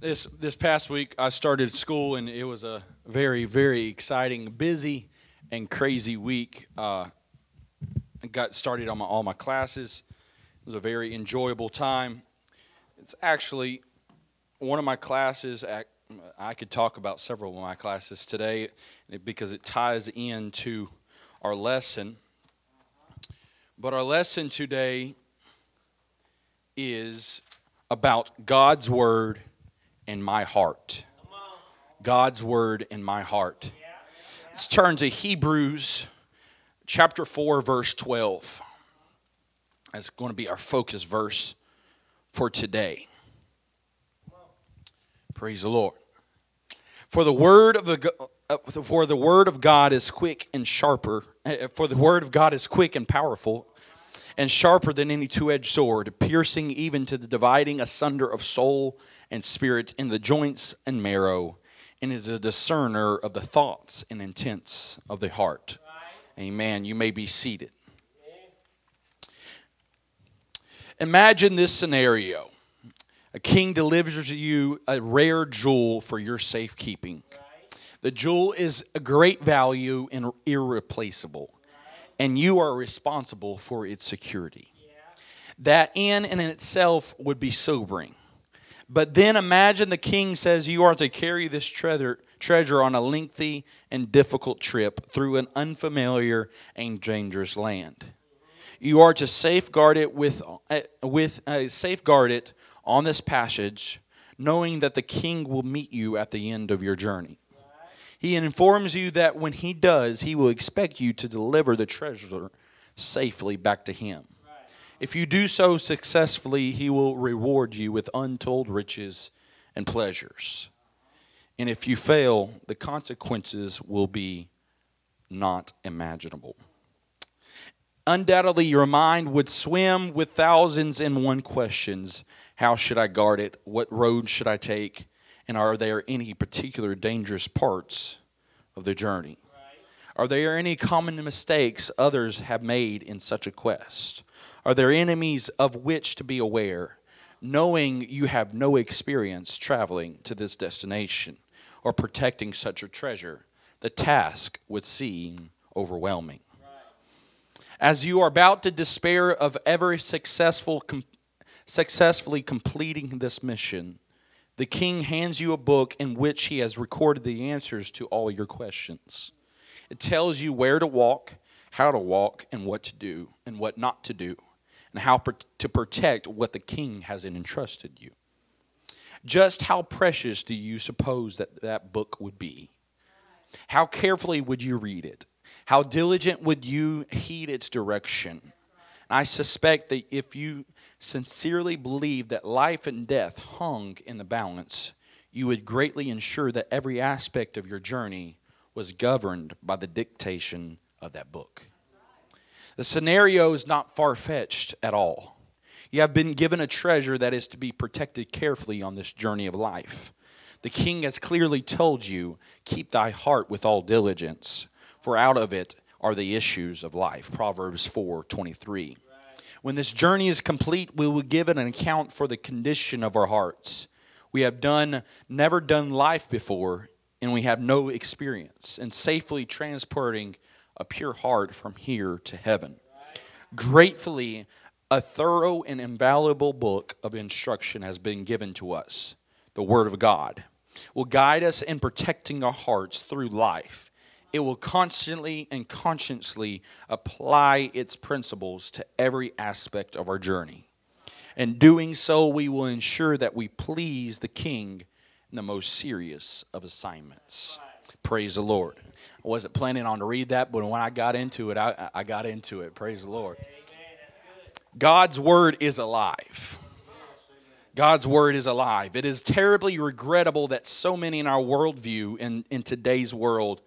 This this past week, I started school, and it was a very, very exciting, busy, and crazy week. Uh, I got started on my, all my classes. It was a very enjoyable time. It's actually one of my classes. At, I could talk about several of my classes today because it ties into our lesson. But our lesson today is about God's Word in my heart. God's word in my heart. Let's turn to Hebrews chapter 4, verse 12. That's going to be our focus verse for today. Praise the Lord. For the word of the uh, for the word of God is quick and sharper. Uh, for the word of God is quick and powerful, and sharper than any two-edged sword, piercing even to the dividing asunder of soul and spirit in the joints and marrow, and is a discerner of the thoughts and intents of the heart. Amen. You may be seated. Imagine this scenario a king delivers to you a rare jewel for your safekeeping. The jewel is a great value and irreplaceable, and you are responsible for its security. That in and in itself would be sobering. But then imagine the king says you are to carry this treasure, treasure on a lengthy and difficult trip through an unfamiliar and dangerous land. You are to safeguard it with, uh, with uh, safeguard it on this passage, knowing that the king will meet you at the end of your journey. He informs you that when he does, he will expect you to deliver the treasure safely back to him. If you do so successfully, he will reward you with untold riches and pleasures. And if you fail, the consequences will be not imaginable. Undoubtedly, your mind would swim with thousands and one questions How should I guard it? What road should I take? And are there any particular dangerous parts of the journey? Are there any common mistakes others have made in such a quest? Are there enemies of which to be aware, knowing you have no experience traveling to this destination or protecting such a treasure? The task would seem overwhelming. As you are about to despair of ever successful, com- successfully completing this mission, the king hands you a book in which he has recorded the answers to all your questions. It tells you where to walk, how to walk, and what to do and what not to do and how to protect what the king has entrusted you. Just how precious do you suppose that that book would be? How carefully would you read it? How diligent would you heed its direction? And I suspect that if you sincerely believe that life and death hung in the balance, you would greatly ensure that every aspect of your journey was governed by the dictation of that book. The scenario is not far fetched at all. You have been given a treasure that is to be protected carefully on this journey of life. The king has clearly told you, Keep thy heart with all diligence, for out of it are the issues of life. Proverbs 4 23. When this journey is complete, we will give an account for the condition of our hearts. We have done never done life before, and we have no experience in safely transporting a pure heart from here to heaven. Gratefully, a thorough and invaluable book of instruction has been given to us. The Word of God will guide us in protecting our hearts through life. It will constantly and consciously apply its principles to every aspect of our journey. In doing so, we will ensure that we please the King in the most serious of assignments. Praise the Lord. I wasn't planning on to read that, but when I got into it, I, I got into it. Praise the Lord. God's word is alive. God's word is alive. It is terribly regrettable that so many in our worldview in, in today's world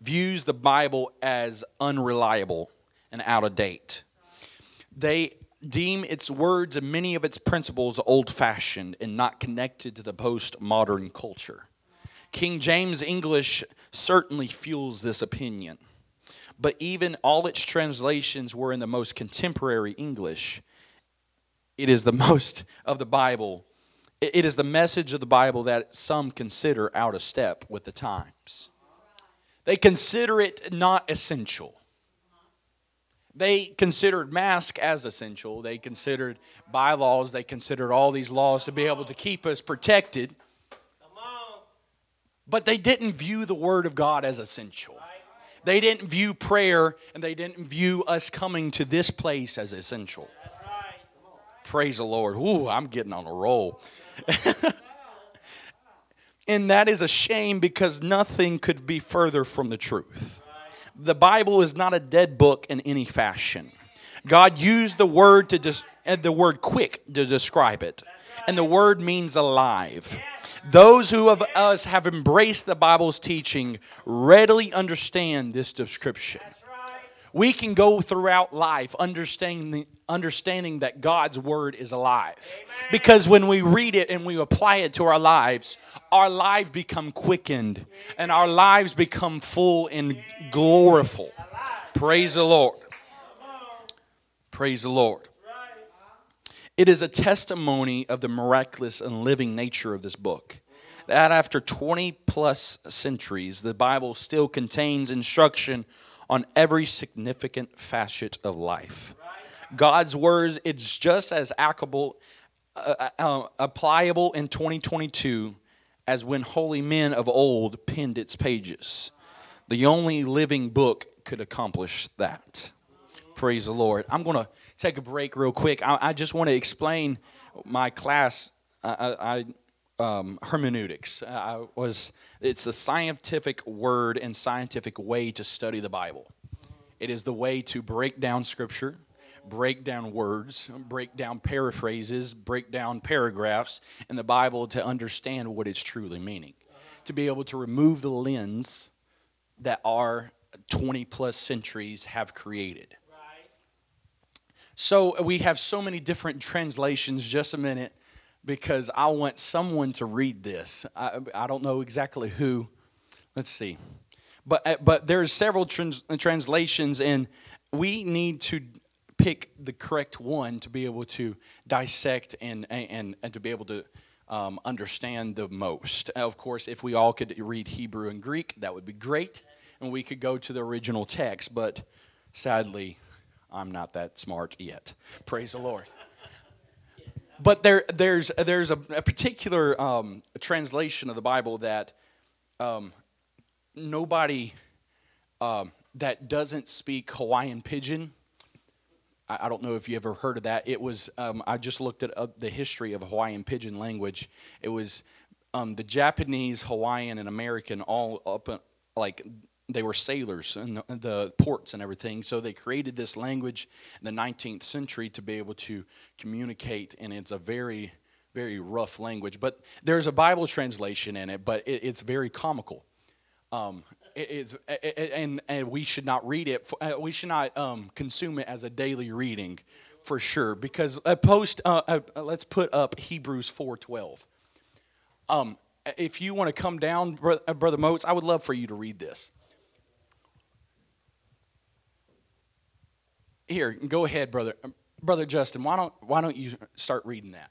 views the Bible as unreliable and out of date. They deem its words and many of its principles old fashioned and not connected to the post modern culture. King James English certainly fuels this opinion. But even all its translations were in the most contemporary English. It is the most of the Bible It is the message of the Bible that some consider out of step with the times. They consider it not essential. They considered mask as essential. They considered bylaws. They considered all these laws to be able to keep us protected. But they didn't view the Word of God as essential. They didn't view prayer and they didn't view us coming to this place as essential. Praise the Lord. Ooh, I'm getting on a roll. and that is a shame because nothing could be further from the truth. The Bible is not a dead book in any fashion. God used the word to uh, the word quick to describe it. And the word means alive. Those who of us have embraced the Bible's teaching readily understand this description we can go throughout life understanding, understanding that God's word is alive. Because when we read it and we apply it to our lives, our lives become quickened and our lives become full and gloriful. Praise the Lord. Praise the Lord. It is a testimony of the miraculous and living nature of this book. That after 20 plus centuries, the Bible still contains instruction on every significant facet of life. God's words, it's just as applicable, uh, uh, uh, applicable in 2022 as when holy men of old penned its pages. The only living book could accomplish that. Praise the Lord. I'm going to take a break real quick. I, I just want to explain my class. I, I um, hermeneutics. I was it's the scientific word and scientific way to study the Bible. It is the way to break down Scripture, break down words, break down paraphrases, break down paragraphs in the Bible to understand what it's truly meaning. To be able to remove the lens that our 20 plus centuries have created. So we have so many different translations. Just a minute, because I want someone to read this. I, I don't know exactly who. Let's see. But, uh, but there's several trans- translations, and we need to pick the correct one to be able to dissect and, and, and to be able to um, understand the most. Of course, if we all could read Hebrew and Greek, that would be great, and we could go to the original text, but sadly, I'm not that smart yet. Praise the Lord. But there, there's, there's a, a particular um, translation of the Bible that um, nobody um, that doesn't speak Hawaiian Pidgin. I, I, don't know if you ever heard of that. It was um, I just looked at uh, the history of Hawaiian Pidgin language. It was um, the Japanese, Hawaiian, and American all up uh, like they were sailors in the, the, ports and everything. So they created this language in the 19th century to be able to communicate, and it's a very, very rough language. But there's a Bible translation in it, but it, it's very comical. Um, it is, and, and we should not read it. Uh, we should not um, consume it as a daily reading, for sure. Because a post, uh, uh, let's put up Hebrews four twelve. Um, if you want to come down, brother Moats, I would love for you to read this. Here, go ahead, brother, um, brother Justin. Why don't why don't you start reading that?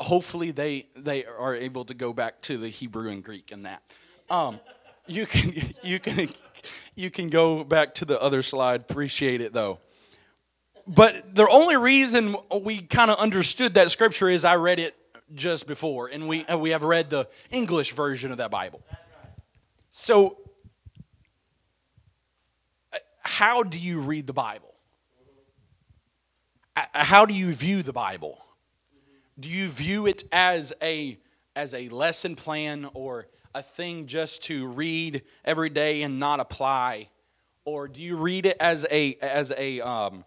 Hopefully, they, they are able to go back to the Hebrew and Greek and that. Um, you, can, you, can, you can go back to the other slide. Appreciate it, though but the only reason we kind of understood that scripture is I read it just before, and we and we have read the English version of that Bible. So, how do you read the Bible? How do you view the Bible? Do you view it as a as a lesson plan or a thing just to read every day and not apply, or do you read it as a as a um,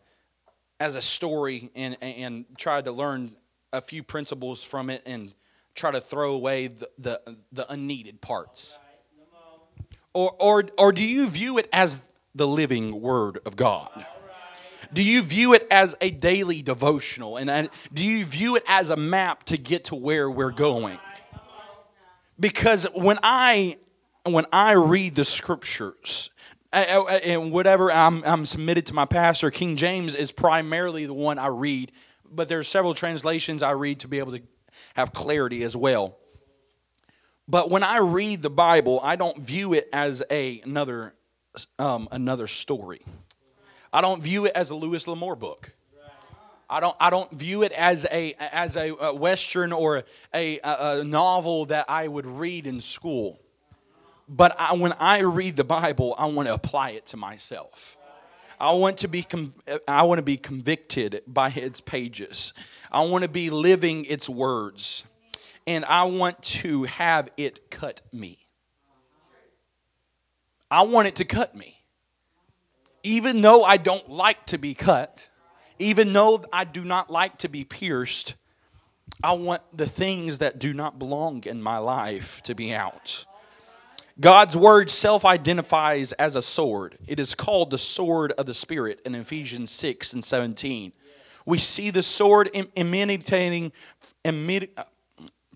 as a story and and try to learn a few principles from it and try to throw away the the, the unneeded parts? Or, or, or do you view it as the living Word of God? Do you view it as a daily devotional? And, do you view it as a map to get to where we're going? Because when I when I read the scriptures, and whatever I'm, I'm submitted to my pastor, King James is primarily the one I read, but there's several translations I read to be able to have clarity as well. But when I read the Bible, I don't view it as a, another, um, another story. I don't view it as a Louis L'Amour book. I don't, I don't view it as a, as a, Western or a, a, a novel that I would read in school. But I, when I read the Bible, I want to apply it to myself. I want to be I want to be convicted by its pages. I want to be living its words. And I want to have it cut me. I want it to cut me. Even though I don't like to be cut, even though I do not like to be pierced, I want the things that do not belong in my life to be out. God's word self identifies as a sword. It is called the sword of the Spirit in Ephesians 6 and 17. We see the sword emit- uh,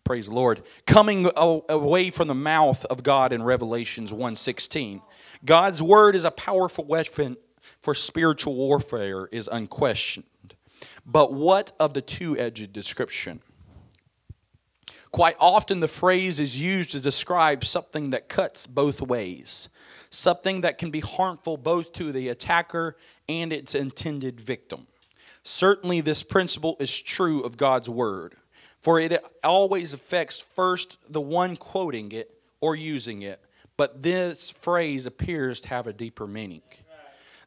praise the Lord, coming away from the mouth of God in Revelations 1:16. God's word is a powerful weapon for spiritual warfare is unquestioned. But what of the two-edged description? Quite often, the phrase is used to describe something that cuts both ways, something that can be harmful both to the attacker and its intended victim. Certainly, this principle is true of God's word, for it always affects first the one quoting it or using it, but this phrase appears to have a deeper meaning.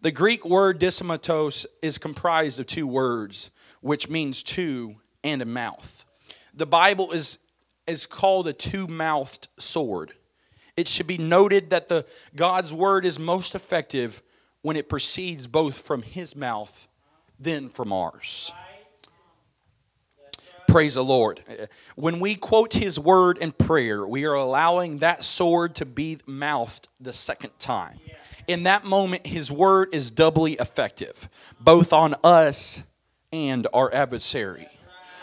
The Greek word dysmatos is comprised of two words, which means two and a mouth. The Bible is, is called a two-mouthed sword. It should be noted that the God's word is most effective when it proceeds both from his mouth then from ours. Praise the Lord. When we quote his word in prayer, we are allowing that sword to be mouthed the second time. In that moment, his word is doubly effective, both on us and our adversary.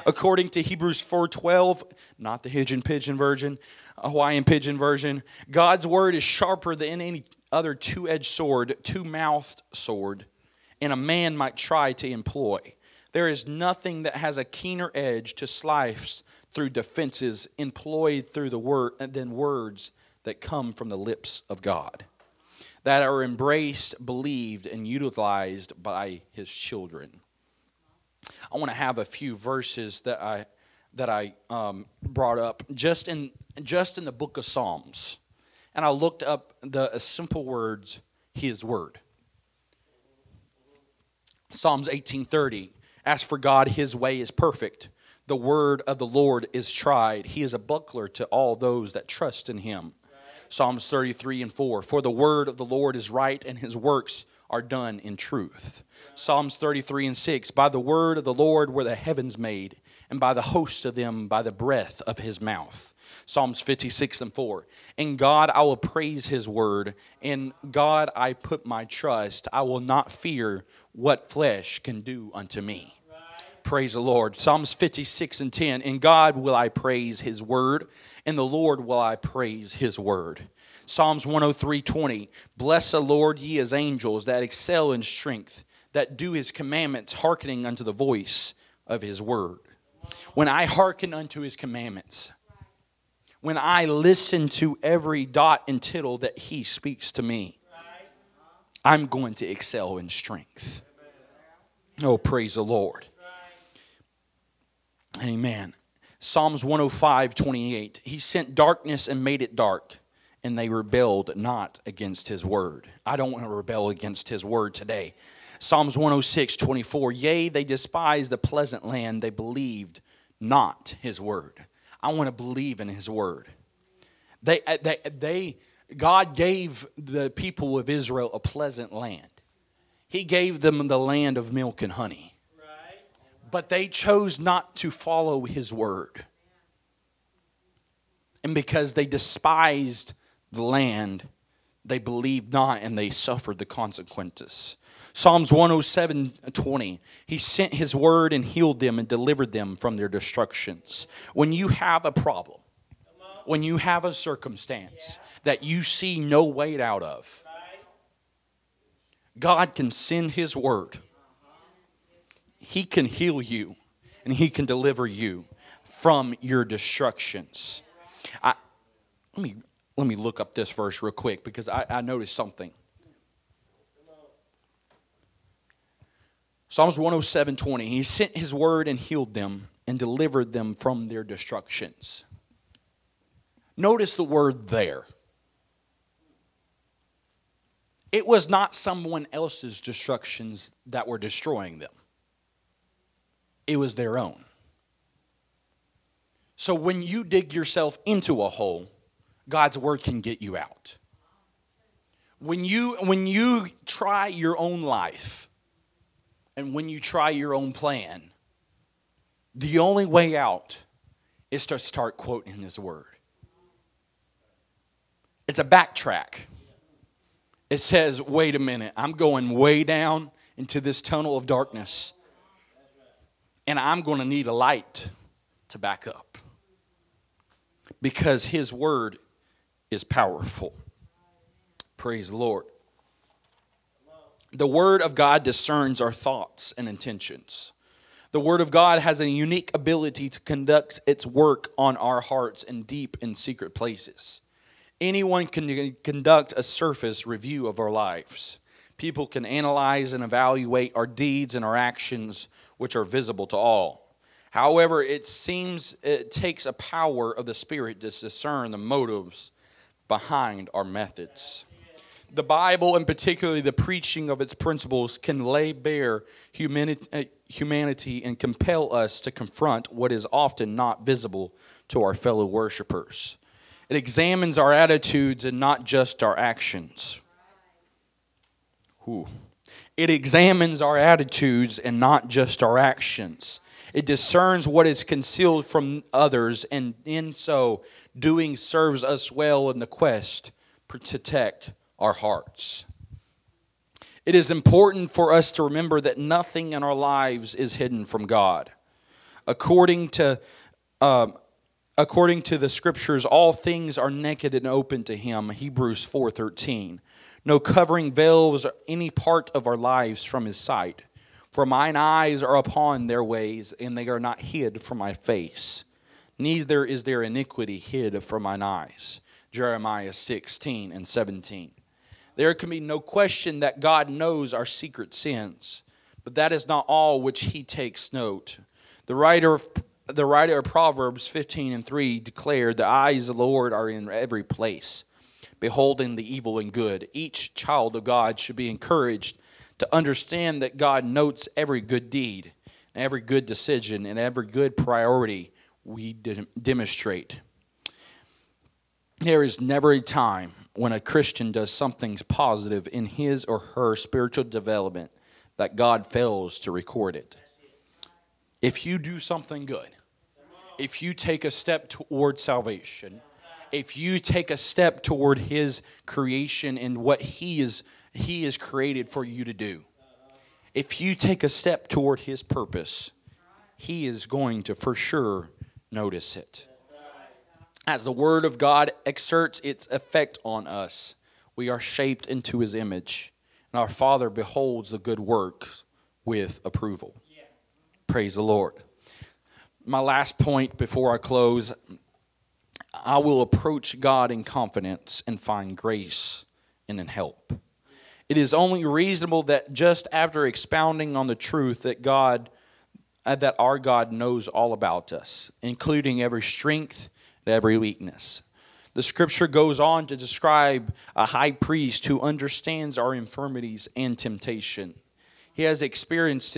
According to Hebrews 4:12, not the Pidgin Pidgin version, Hawaiian Pidgin version, God's word is sharper than any other two-edged sword, two-mouthed sword, and a man might try to employ. There is nothing that has a keener edge to slice through defenses employed through the word than words that come from the lips of God, that are embraced, believed, and utilized by His children. I want to have a few verses that I that I um, brought up just in just in the book of Psalms, and I looked up the uh, simple words His word. Psalms 18:30 As for God his way is perfect the word of the Lord is tried he is a buckler to all those that trust in him Psalms 33 and 4 For the word of the Lord is right and his works are done in truth Psalms 33 and 6 By the word of the Lord were the heavens made and by the hosts of them by the breath of his mouth Psalms 56 and 4. In God I will praise his word. In God I put my trust. I will not fear what flesh can do unto me. Praise the Lord. Psalms 56 and 10. In God will I praise his word. In the Lord will I praise his word. Psalms 103 20. Bless the Lord, ye his angels that excel in strength, that do his commandments, hearkening unto the voice of his word. When I hearken unto his commandments, when I listen to every dot and tittle that He speaks to me, I'm going to excel in strength. Oh, praise the Lord. Amen. Psalms 105, 28. He sent darkness and made it dark, and they rebelled not against his word. I don't want to rebel against his word today. Psalms 106, 24. Yea, they despised the pleasant land, they believed not his word. I want to believe in his word. They, uh, they, they, God gave the people of Israel a pleasant land. He gave them the land of milk and honey. But they chose not to follow his word. And because they despised the land, they believed not and they suffered the consequences. Psalms 107 20. He sent his word and healed them and delivered them from their destructions. When you have a problem, when you have a circumstance that you see no way out of, God can send his word. He can heal you and he can deliver you from your destructions. I, let me let me look up this verse real quick because I, I noticed something. Psalms 107 20. He sent his word and healed them and delivered them from their destructions. Notice the word there. It was not someone else's destructions that were destroying them, it was their own. So when you dig yourself into a hole, God's word can get you out. When you when you try your own life and when you try your own plan, the only way out is to start quoting his word. It's a backtrack. It says, wait a minute, I'm going way down into this tunnel of darkness, and I'm going to need a light to back up because his word is powerful. Praise the Lord. The Word of God discerns our thoughts and intentions. The Word of God has a unique ability to conduct its work on our hearts in deep and secret places. Anyone can conduct a surface review of our lives. People can analyze and evaluate our deeds and our actions, which are visible to all. However, it seems it takes a power of the Spirit to discern the motives behind our methods. The Bible, and particularly the preaching of its principles, can lay bare uh, humanity and compel us to confront what is often not visible to our fellow worshipers. It examines our attitudes and not just our actions. Ooh. It examines our attitudes and not just our actions. It discerns what is concealed from others, and in so doing serves us well in the quest to protect our hearts. It is important for us to remember that nothing in our lives is hidden from God. According to, um, according to the scriptures, all things are naked and open to Him. Hebrews 4:13. No covering veils any part of our lives from His sight. For mine eyes are upon their ways, and they are not hid from my face. Neither is their iniquity hid from mine eyes. Jeremiah 16 and 17. There can be no question that God knows our secret sins, but that is not all which he takes note. The writer of, the writer of Proverbs 15 and 3 declared, The eyes of the Lord are in every place, beholding the evil and good. Each child of God should be encouraged to understand that God notes every good deed, and every good decision, and every good priority we demonstrate. There is never a time when a Christian does something positive in his or her spiritual development that God fails to record it. If you do something good, if you take a step toward salvation, if you take a step toward his creation and what he is he is created for you to do. If you take a step toward his purpose, he is going to for sure notice it. As the Word of God exerts its effect on us, we are shaped into His image, and our Father beholds the good works with approval. Praise the Lord. My last point before I close I will approach God in confidence and find grace and in help. It is only reasonable that just after expounding on the truth that God uh, that our God knows all about us, including every strength and every weakness. The scripture goes on to describe a high priest who understands our infirmities and temptation. He has experienced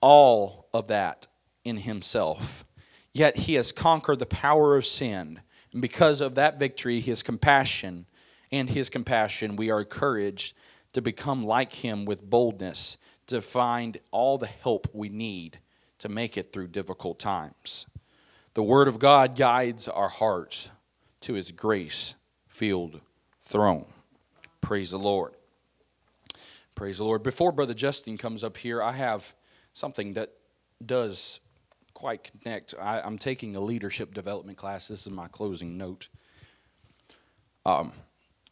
all of that in himself. Yet he has conquered the power of sin. And because of that victory, his compassion and his compassion, we are encouraged to become like him with boldness, to find all the help we need to make it through difficult times. The Word of God guides our hearts to His grace filled throne. Praise the Lord. Praise the Lord. Before Brother Justin comes up here, I have something that does quite connect. I, am taking a leadership development class. This is my closing note. Um,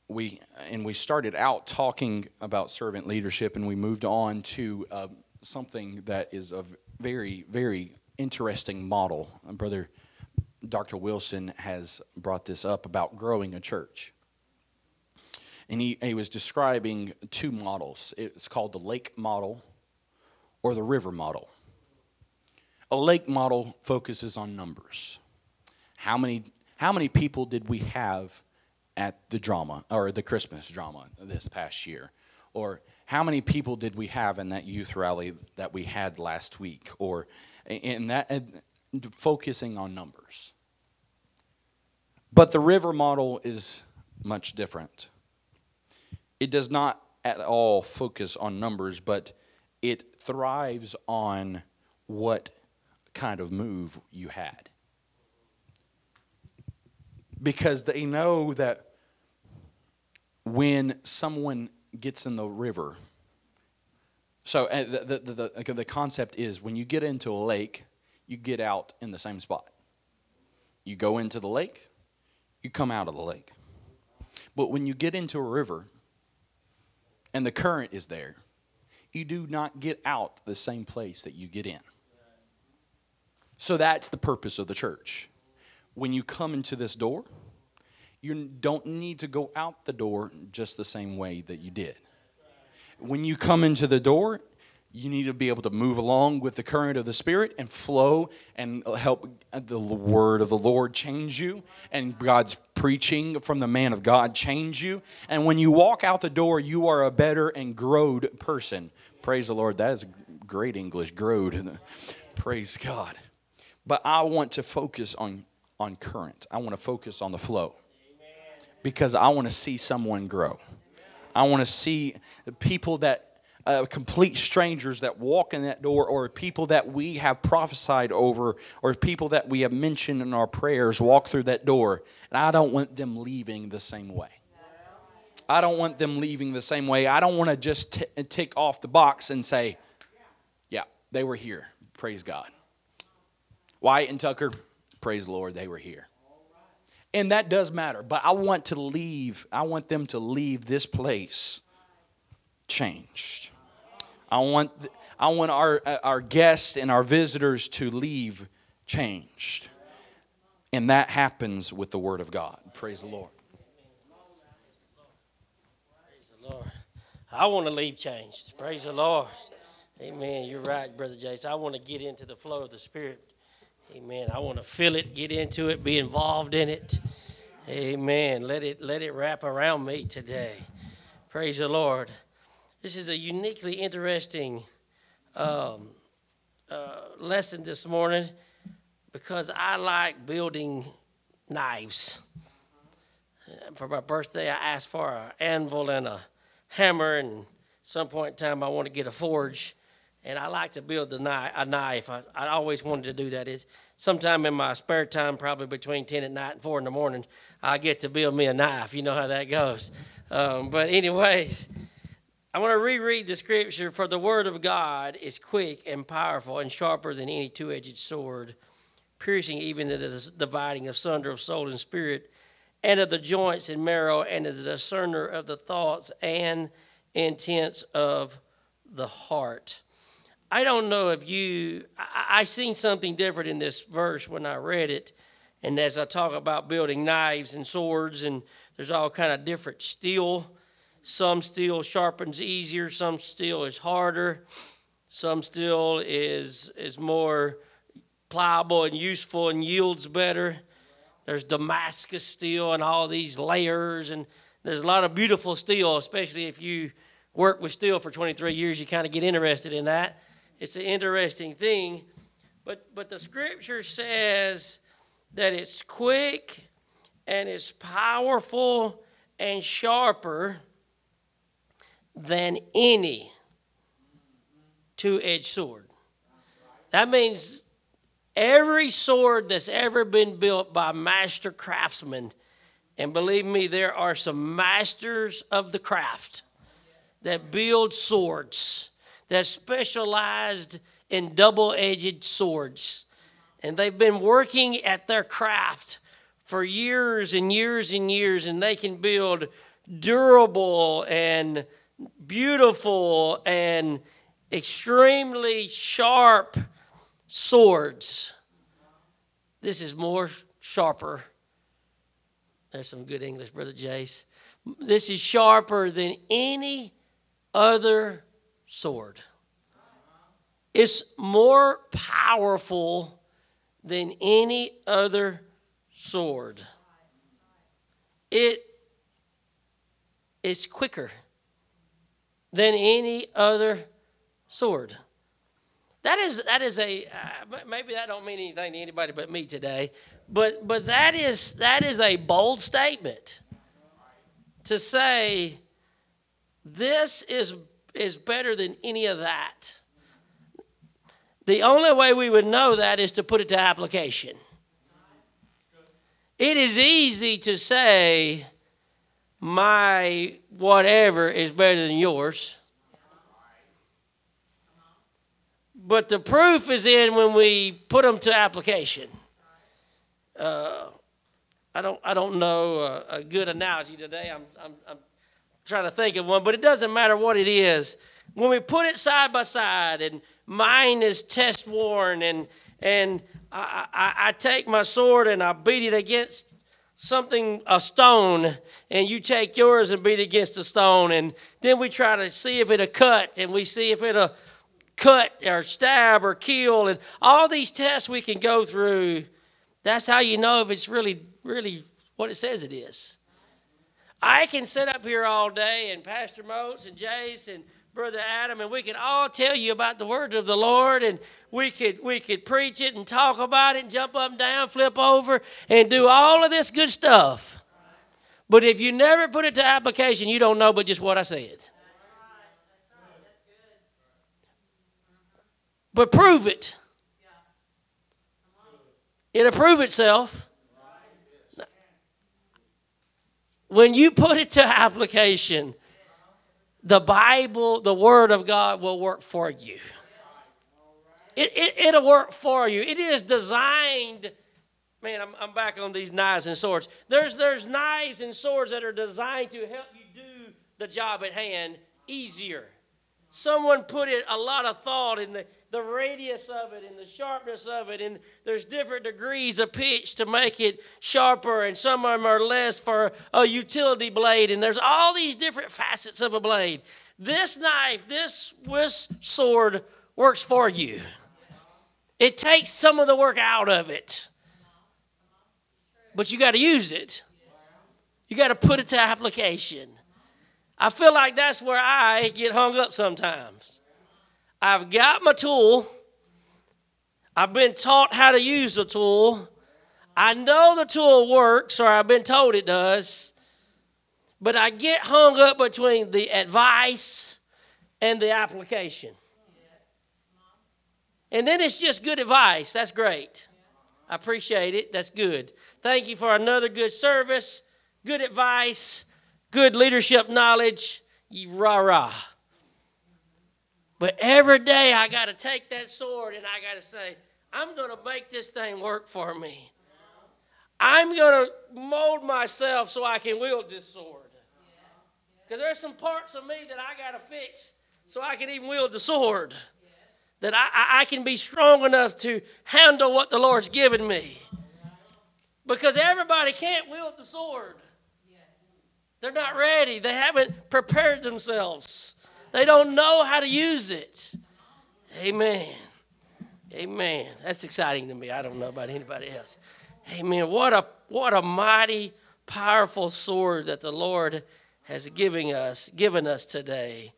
we and we started out talking about servant leadership, and we moved on to uh, something that is a very, very interesting model. Brother Dr. Wilson has brought this up about growing a church. And he, he was describing two models. It's called the lake model or the river model. A lake model focuses on numbers. How many, how many people did we have at the drama or the Christmas drama this past year? Or how many people did we have in that youth rally that we had last week? Or in that, focusing on numbers. But the river model is much different. It does not at all focus on numbers, but it thrives on what kind of move you had. Because they know that when someone gets in the river, so uh, the, the, the, the concept is when you get into a lake, you get out in the same spot. You go into the lake, you come out of the lake. But when you get into a river and the current is there, you do not get out the same place that you get in. So that's the purpose of the church. When you come into this door, you don't need to go out the door just the same way that you did. When you come into the door, you need to be able to move along with the current of the Spirit and flow and help the word of the Lord change you and God's preaching from the man of God change you. And when you walk out the door, you are a better and growed person. Praise the Lord. That is great English, growed. Praise God. But I want to focus on, on current, I want to focus on the flow because I want to see someone grow. I want to see people that uh, complete strangers that walk in that door, or people that we have prophesied over, or people that we have mentioned in our prayers walk through that door. And I don't want them leaving the same way. I don't want them leaving the same way. I don't want to just t- tick off the box and say, yeah, they were here. Praise God. Wyatt and Tucker, praise the Lord, they were here. And that does matter. But I want to leave, I want them to leave this place changed. I want, I want our, uh, our guests and our visitors to leave changed. And that happens with the Word of God. Praise the Lord. Praise the Lord. I want to leave changed. Praise the Lord. Amen. You're right, Brother Jason. I want to get into the flow of the Spirit. Amen. I want to feel it, get into it, be involved in it. Amen. Let it let it wrap around me today. Praise the Lord. This is a uniquely interesting um, uh, lesson this morning because I like building knives. For my birthday, I asked for an anvil and a hammer, and some point in time, I want to get a forge. And I like to build the a knife. I, I always wanted to do that. Is sometime in my spare time, probably between ten at night and four in the morning, I get to build me a knife. You know how that goes. Um, but anyways, I want to reread the scripture for the word of God is quick and powerful and sharper than any two edged sword, piercing even to the dividing of sunder of soul and spirit, and of the joints and marrow, and is a discerner of the thoughts and intents of the heart. I don't know if you, I, I seen something different in this verse when I read it. And as I talk about building knives and swords, and there's all kind of different steel some steel sharpens easier, some steel is harder, some steel is is more pliable and useful and yields better. there's Damascus steel and all these layers, and there's a lot of beautiful steel, especially if you work with steel for 23 years, you kind of get interested in that. It's an interesting thing. But, but the scripture says that it's quick and it's powerful and sharper than any two edged sword. That means every sword that's ever been built by master craftsmen, and believe me, there are some masters of the craft that build swords, that specialized in double edged swords. And they've been working at their craft for years and years and years, and they can build durable and beautiful and extremely sharp swords. This is more sharper. There's some good English, Brother Jace. This is sharper than any other sword. It's more powerful than any other sword. It is quicker than any other sword. That is that is a uh, maybe that don't mean anything to anybody but me today, but but that is that is a bold statement to say this is is better than any of that. The only way we would know that is to put it to application. It is easy to say, my whatever is better than yours. But the proof is in when we put them to application. Uh, I don't, I don't know a, a, good analogy today. I'm, I'm, I'm trying to think of one, but it doesn't matter what it is. When we put it side by side, and mine is test worn, and and I, I, I take my sword and I beat it against something a stone and you take yours and beat against a stone and then we try to see if it'll cut and we see if it'll cut or stab or kill and all these tests we can go through that's how you know if it's really really what it says it is i can sit up here all day and pastor moats and jace and brother adam and we can all tell you about the word of the lord and we could we could preach it and talk about it and jump up and down flip over and do all of this good stuff but if you never put it to application you don't know but just what i said but prove it. It'll prove itself. When you put it to application, the Bible, the Word of God will work for you. It, it, it'll work for you. It is designed. Man, I'm, I'm back on these knives and swords. There's, there's knives and swords that are designed to help you do the job at hand easier. Someone put it a lot of thought in the the radius of it and the sharpness of it, and there's different degrees of pitch to make it sharper, and some of them are less for a utility blade, and there's all these different facets of a blade. This knife, this Swiss sword, works for you. It takes some of the work out of it, but you got to use it. You got to put it to application. I feel like that's where I get hung up sometimes. I've got my tool. I've been taught how to use the tool. I know the tool works, or I've been told it does. But I get hung up between the advice and the application. And then it's just good advice. That's great. I appreciate it. That's good. Thank you for another good service, good advice, good leadership knowledge. Rah rah. But every day I got to take that sword and I got to say, I'm going to make this thing work for me. I'm going to mold myself so I can wield this sword. Because there's some parts of me that I got to fix so I can even wield the sword. That I, I can be strong enough to handle what the Lord's given me. Because everybody can't wield the sword. They're not ready. They haven't prepared themselves. They don't know how to use it. Amen. Amen. That's exciting to me. I don't know about anybody else. Amen. What a what a mighty, powerful sword that the Lord has given us, given us today.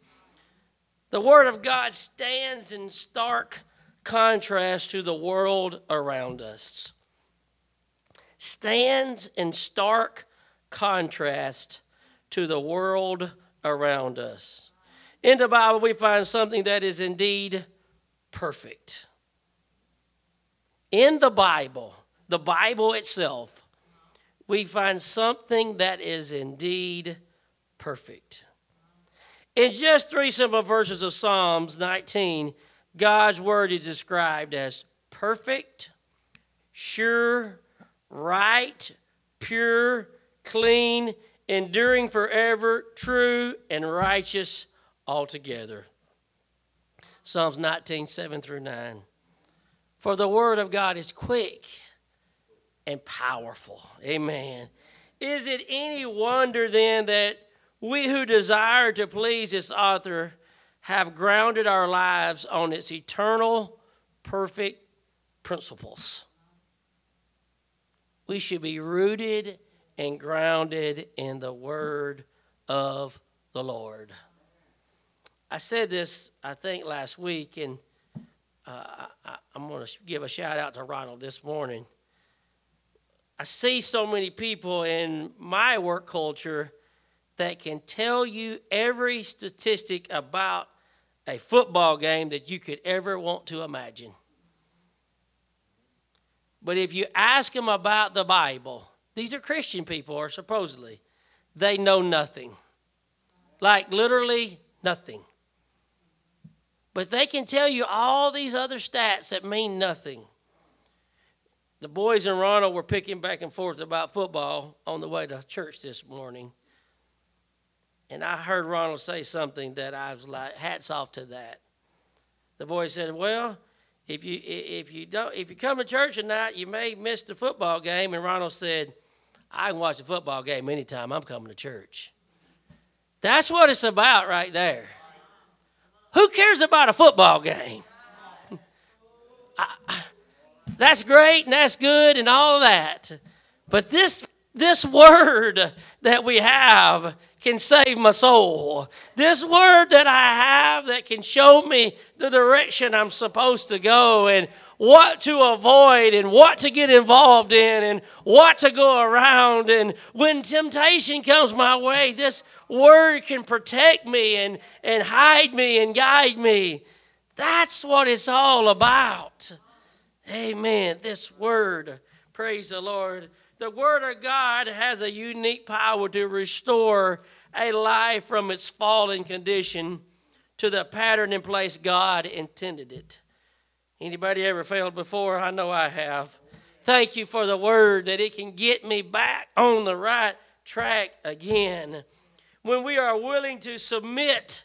The Word of God stands in stark contrast to the world around us. Stands in stark contrast to the world around us. In the Bible, we find something that is indeed perfect. In the Bible, the Bible itself, we find something that is indeed perfect. In just three simple verses of Psalms 19, God's word is described as perfect, sure, right, pure, clean, enduring forever, true, and righteous altogether. Psalms 19, 7 through 9. For the word of God is quick and powerful. Amen. Is it any wonder then that we who desire to please its author have grounded our lives on its eternal, perfect principles. We should be rooted and grounded in the word of the Lord. I said this, I think, last week, and uh, I, am going to give a shout out to Ronald this morning. I see so many people in my work culture that can tell you every statistic about a football game that you could ever want to imagine. But if you ask them about the Bible, these are Christian people, or supposedly, they know nothing. Like literally nothing. But they can tell you all these other stats that mean nothing. The boys and Ronald were picking back and forth about football on the way to church this morning. And I heard Ronald say something that I was like, hats off to that. The boy said, Well, if you if you don't if you come to church tonight, you may miss the football game. And Ronald said, I can watch the football game anytime I'm coming to church. That's what it's about right there. Who cares about a football game? I, that's great and that's good and all that. But this this word that we have can save my soul. This word that I have that can show me the direction I'm supposed to go and what to avoid and what to get involved in and what to go around. And when temptation comes my way, this word can protect me and, and hide me and guide me. That's what it's all about. Amen. This word, praise the Lord. The Word of God has a unique power to restore a life from its fallen condition to the pattern in place God intended it. Anybody ever failed before? I know I have. Thank you for the word that it can get me back on the right track again. When we are willing to submit,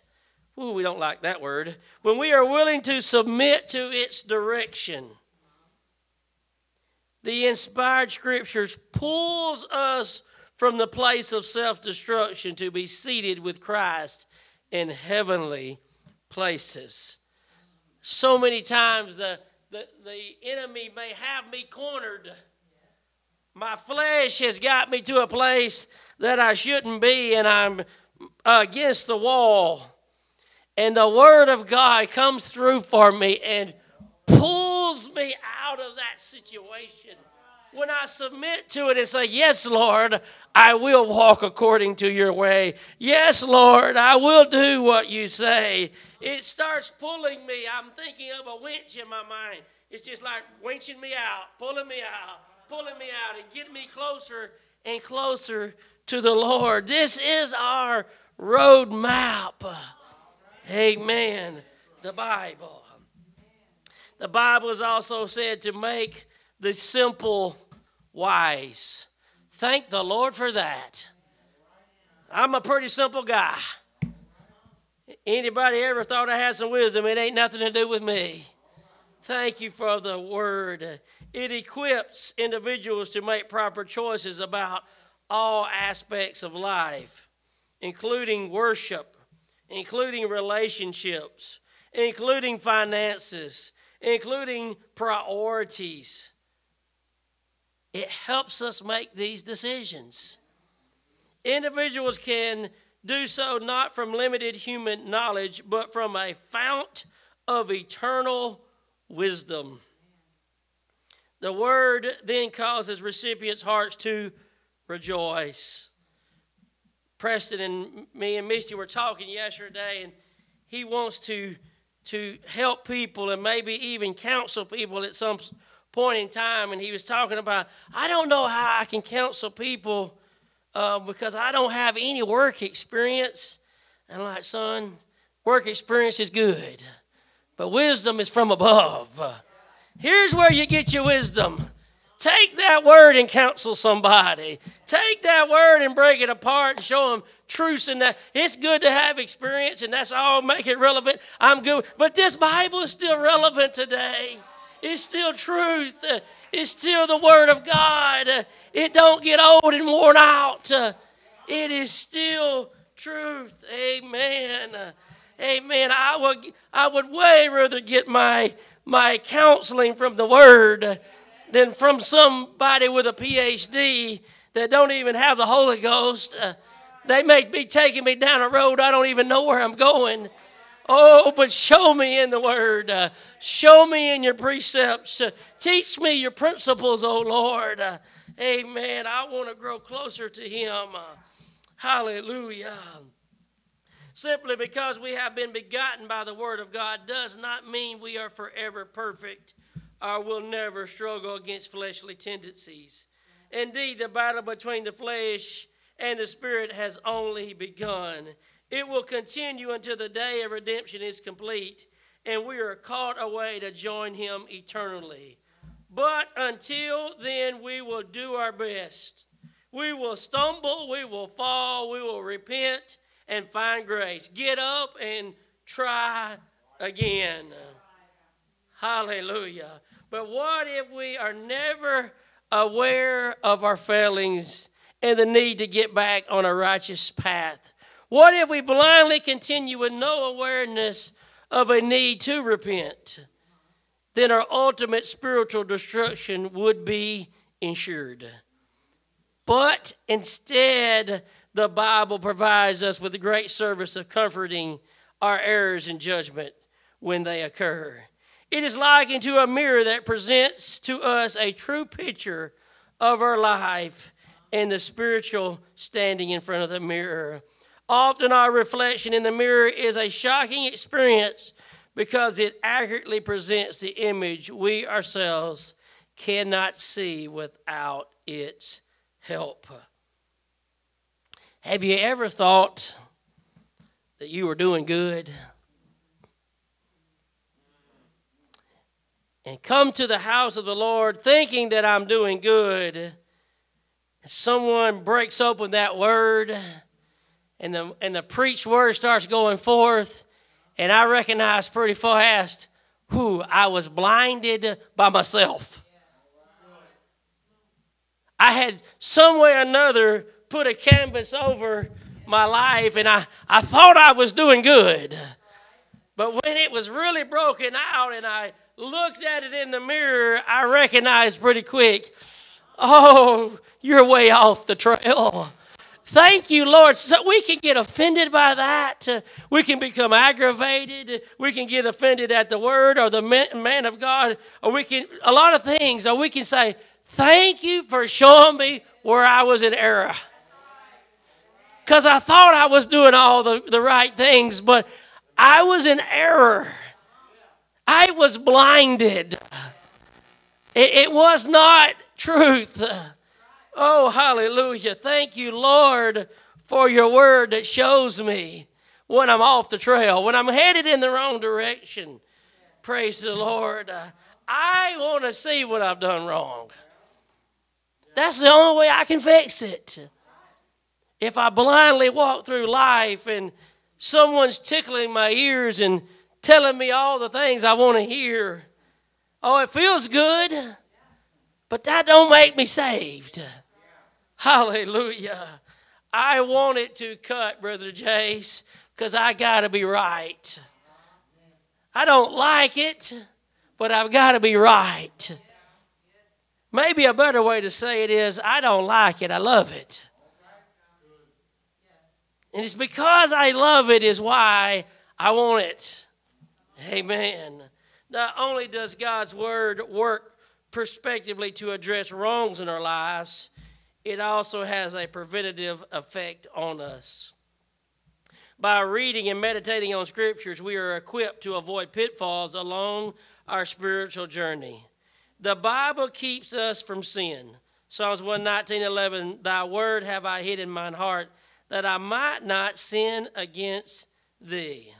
ooh, we don't like that word. When we are willing to submit to its direction, the inspired scriptures pulls us from the place of self destruction to be seated with Christ in heavenly places. So many times the, the, the enemy may have me cornered. My flesh has got me to a place that I shouldn't be, and I'm against the wall. And the Word of God comes through for me and pulls me out of that situation when I submit to it and say, Yes, Lord, I will walk according to your way. Yes, Lord, I will do what you say. It starts pulling me. I'm thinking of a winch in my mind. It's just like winching me out, pulling me out, pulling me out, and getting me closer and closer to the Lord. This is our road map. Amen. The Bible. The Bible is also said to make the simple wise. Thank the Lord for that. I'm a pretty simple guy. Anybody ever thought I had some wisdom? It ain't nothing to do with me. Thank you for the word. It equips individuals to make proper choices about all aspects of life, including worship, including relationships, including finances, including priorities. it helps us make these decisions. Individuals can do so not from limited human knowledge, but from a fount of eternal wisdom. The word then causes recipients' hearts to rejoice. Preston and me and Misty were talking yesterday, and he wants to to help people and maybe even counsel people at some point in time. And he was talking about, I don't know how I can counsel people uh, because I don't have any work experience. And I'm like, son, work experience is good, but wisdom is from above. Here's where you get your wisdom. Take that word and counsel somebody. Take that word and break it apart and show them truths in that. It's good to have experience, and that's all make it relevant. I'm good. But this Bible is still relevant today. It's still truth. It's still the Word of God. It don't get old and worn out. It is still truth. Amen. Amen. I would I would way rather get my my counseling from the Word than from somebody with a PhD that don't even have the Holy Ghost. Uh, they may be taking me down a road I don't even know where I'm going. Oh, but show me in the Word. Uh, show me in your precepts. Uh, teach me your principles, oh Lord. Uh, amen. I want to grow closer to Him. Uh, hallelujah. Simply because we have been begotten by the Word of God does not mean we are forever perfect or will never struggle against fleshly tendencies. Indeed, the battle between the flesh and the spirit has only begun. It will continue until the day of redemption is complete and we are caught away to join him eternally. But until then, we will do our best. We will stumble, we will fall, we will repent and find grace. Get up and try again. Hallelujah. But what if we are never aware of our failings and the need to get back on a righteous path? What if we blindly continue with no awareness of a need to repent? Then our ultimate spiritual destruction would be ensured. But instead, the Bible provides us with the great service of comforting our errors and judgment when they occur. It is likened to a mirror that presents to us a true picture of our life and the spiritual standing in front of the mirror. Often, our reflection in the mirror is a shocking experience because it accurately presents the image we ourselves cannot see without its help. Have you ever thought that you were doing good? And come to the house of the Lord thinking that I'm doing good, someone breaks open that word and the, and the preached word starts going forth, and I recognize pretty fast who I was blinded by myself. I had some way or another put a canvas over my life, and I, I thought I was doing good. But when it was really broken out and I looked at it in the mirror, I recognized pretty quick, oh, you're way off the trail. Thank you, Lord. So we can get offended by that. We can become aggravated. We can get offended at the word or the man of God, or we can, a lot of things, or we can say, Thank you for showing me where I was in error. Because I thought I was doing all the, the right things, but I was in error. I was blinded. It, it was not truth. Oh, hallelujah. Thank you, Lord, for your word that shows me when I'm off the trail, when I'm headed in the wrong direction. Praise the Lord. I want to see what I've done wrong. That's the only way I can fix it. If I blindly walk through life and someone's tickling my ears and telling me all the things I want to hear. Oh, it feels good, but that don't make me saved. Hallelujah. I want it to cut, Brother Jace, because I got to be right. I don't like it, but I've got to be right. Maybe a better way to say it is I don't like it, I love it. And it's because I love it is why I want it. Amen. Not only does God's word work prospectively to address wrongs in our lives, it also has a preventative effect on us. By reading and meditating on scriptures, we are equipped to avoid pitfalls along our spiritual journey. The Bible keeps us from sin. Psalms 119 11, Thy word have I hid in mine heart, that I might not sin against thee.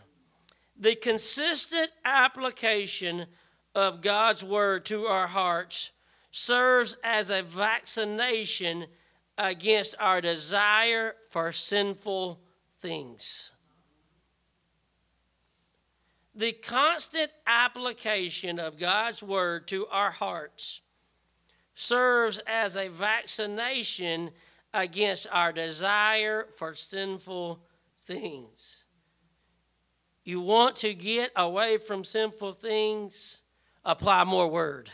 The consistent application of God's word to our hearts serves as a vaccination against our desire for sinful things. The constant application of God's word to our hearts serves as a vaccination against our desire for sinful things. You want to get away from sinful things, apply more word.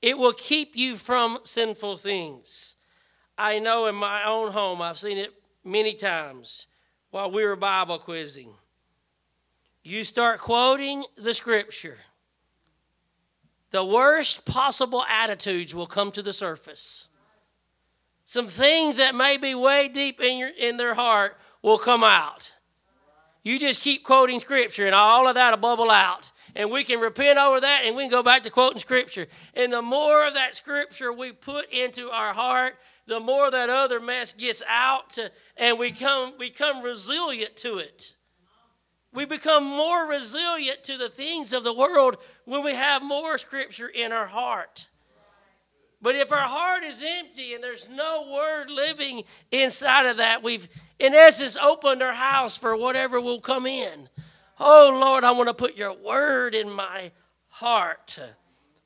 It will keep you from sinful things. I know in my own home, I've seen it many times while we were Bible quizzing. You start quoting the scripture, the worst possible attitudes will come to the surface. Some things that may be way deep in, your, in their heart will come out. You just keep quoting scripture, and all of that will bubble out and we can repent over that and we can go back to quoting scripture. And the more of that scripture we put into our heart, the more that other mess gets out and we come, become resilient to it. We become more resilient to the things of the world when we have more scripture in our heart. But if our heart is empty and there's no word living inside of that, we've, in essence, opened our house for whatever will come in. Oh Lord, I want to put your word in my heart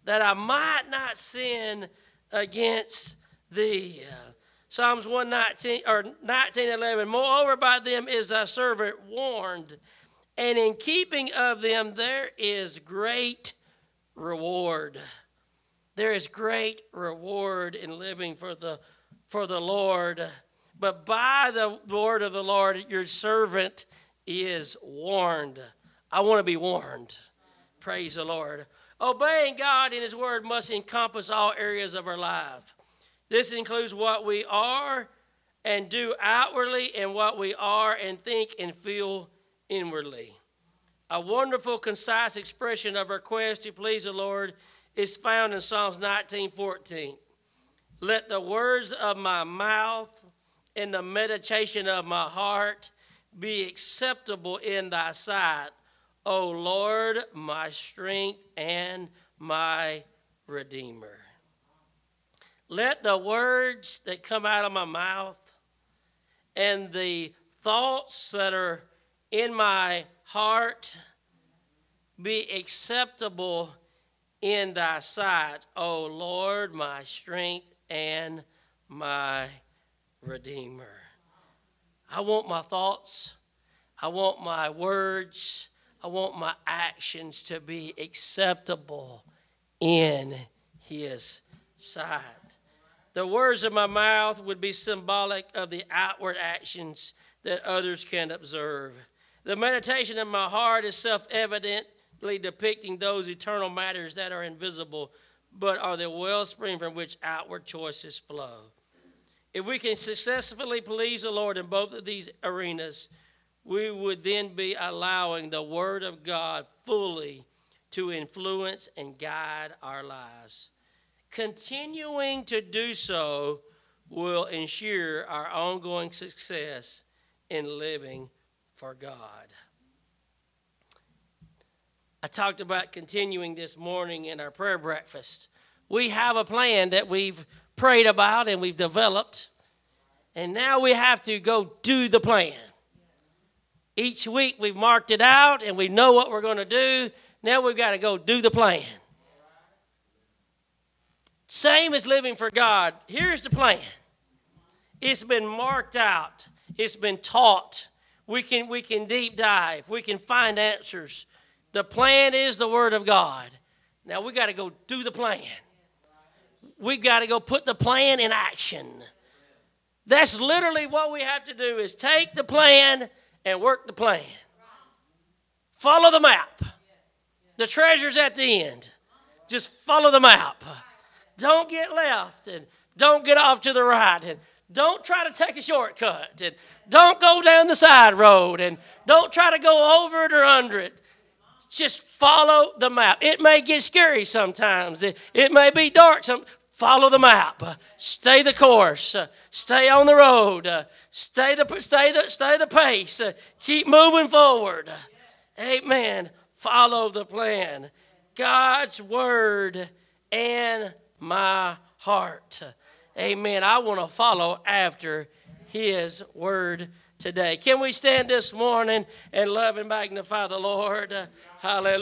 that I might not sin against thee. Psalms 119 or 1911. Moreover, by them is thy servant warned, and in keeping of them there is great reward. There is great reward in living for the for the Lord. But by the word of the Lord, your servant is warned. I want to be warned. Praise the Lord. Obeying God in His Word must encompass all areas of our life. This includes what we are and do outwardly and what we are and think and feel inwardly. A wonderful, concise expression of our quest to please the Lord is found in Psalms 19:14. Let the words of my mouth and the meditation of my heart be acceptable in thy sight, O Lord, my strength and my redeemer. Let the words that come out of my mouth and the thoughts that are in my heart be acceptable in thy sight, O Lord, my strength and my redeemer. I want my thoughts, I want my words, I want my actions to be acceptable in His sight. The words of my mouth would be symbolic of the outward actions that others can observe. The meditation of my heart is self evidently depicting those eternal matters that are invisible, but are the wellspring from which outward choices flow. If we can successfully please the Lord in both of these arenas, we would then be allowing the Word of God fully to influence and guide our lives. Continuing to do so will ensure our ongoing success in living for God. I talked about continuing this morning in our prayer breakfast. We have a plan that we've prayed about and we've developed. And now we have to go do the plan. Each week we've marked it out and we know what we're going to do. Now we've got to go do the plan. Same as living for God. Here's the plan. It's been marked out. It's been taught. We can we can deep dive. We can find answers. The plan is the word of God. Now we got to go do the plan. We've got to go put the plan in action. That's literally what we have to do is take the plan and work the plan. Follow the map. The treasure's at the end. Just follow the map. Don't get left and don't get off to the right and don't try to take a shortcut and don't go down the side road and don't try to go over it or under it. Just follow the map. It may get scary sometimes. It, it may be dark. Some follow the map. Stay the course. Stay on the road. Stay the stay the stay the pace. Keep moving forward. Amen. Follow the plan. God's word and my heart. Amen. I want to follow after his word today. Can we stand this morning and love and magnify the Lord? Hallelujah.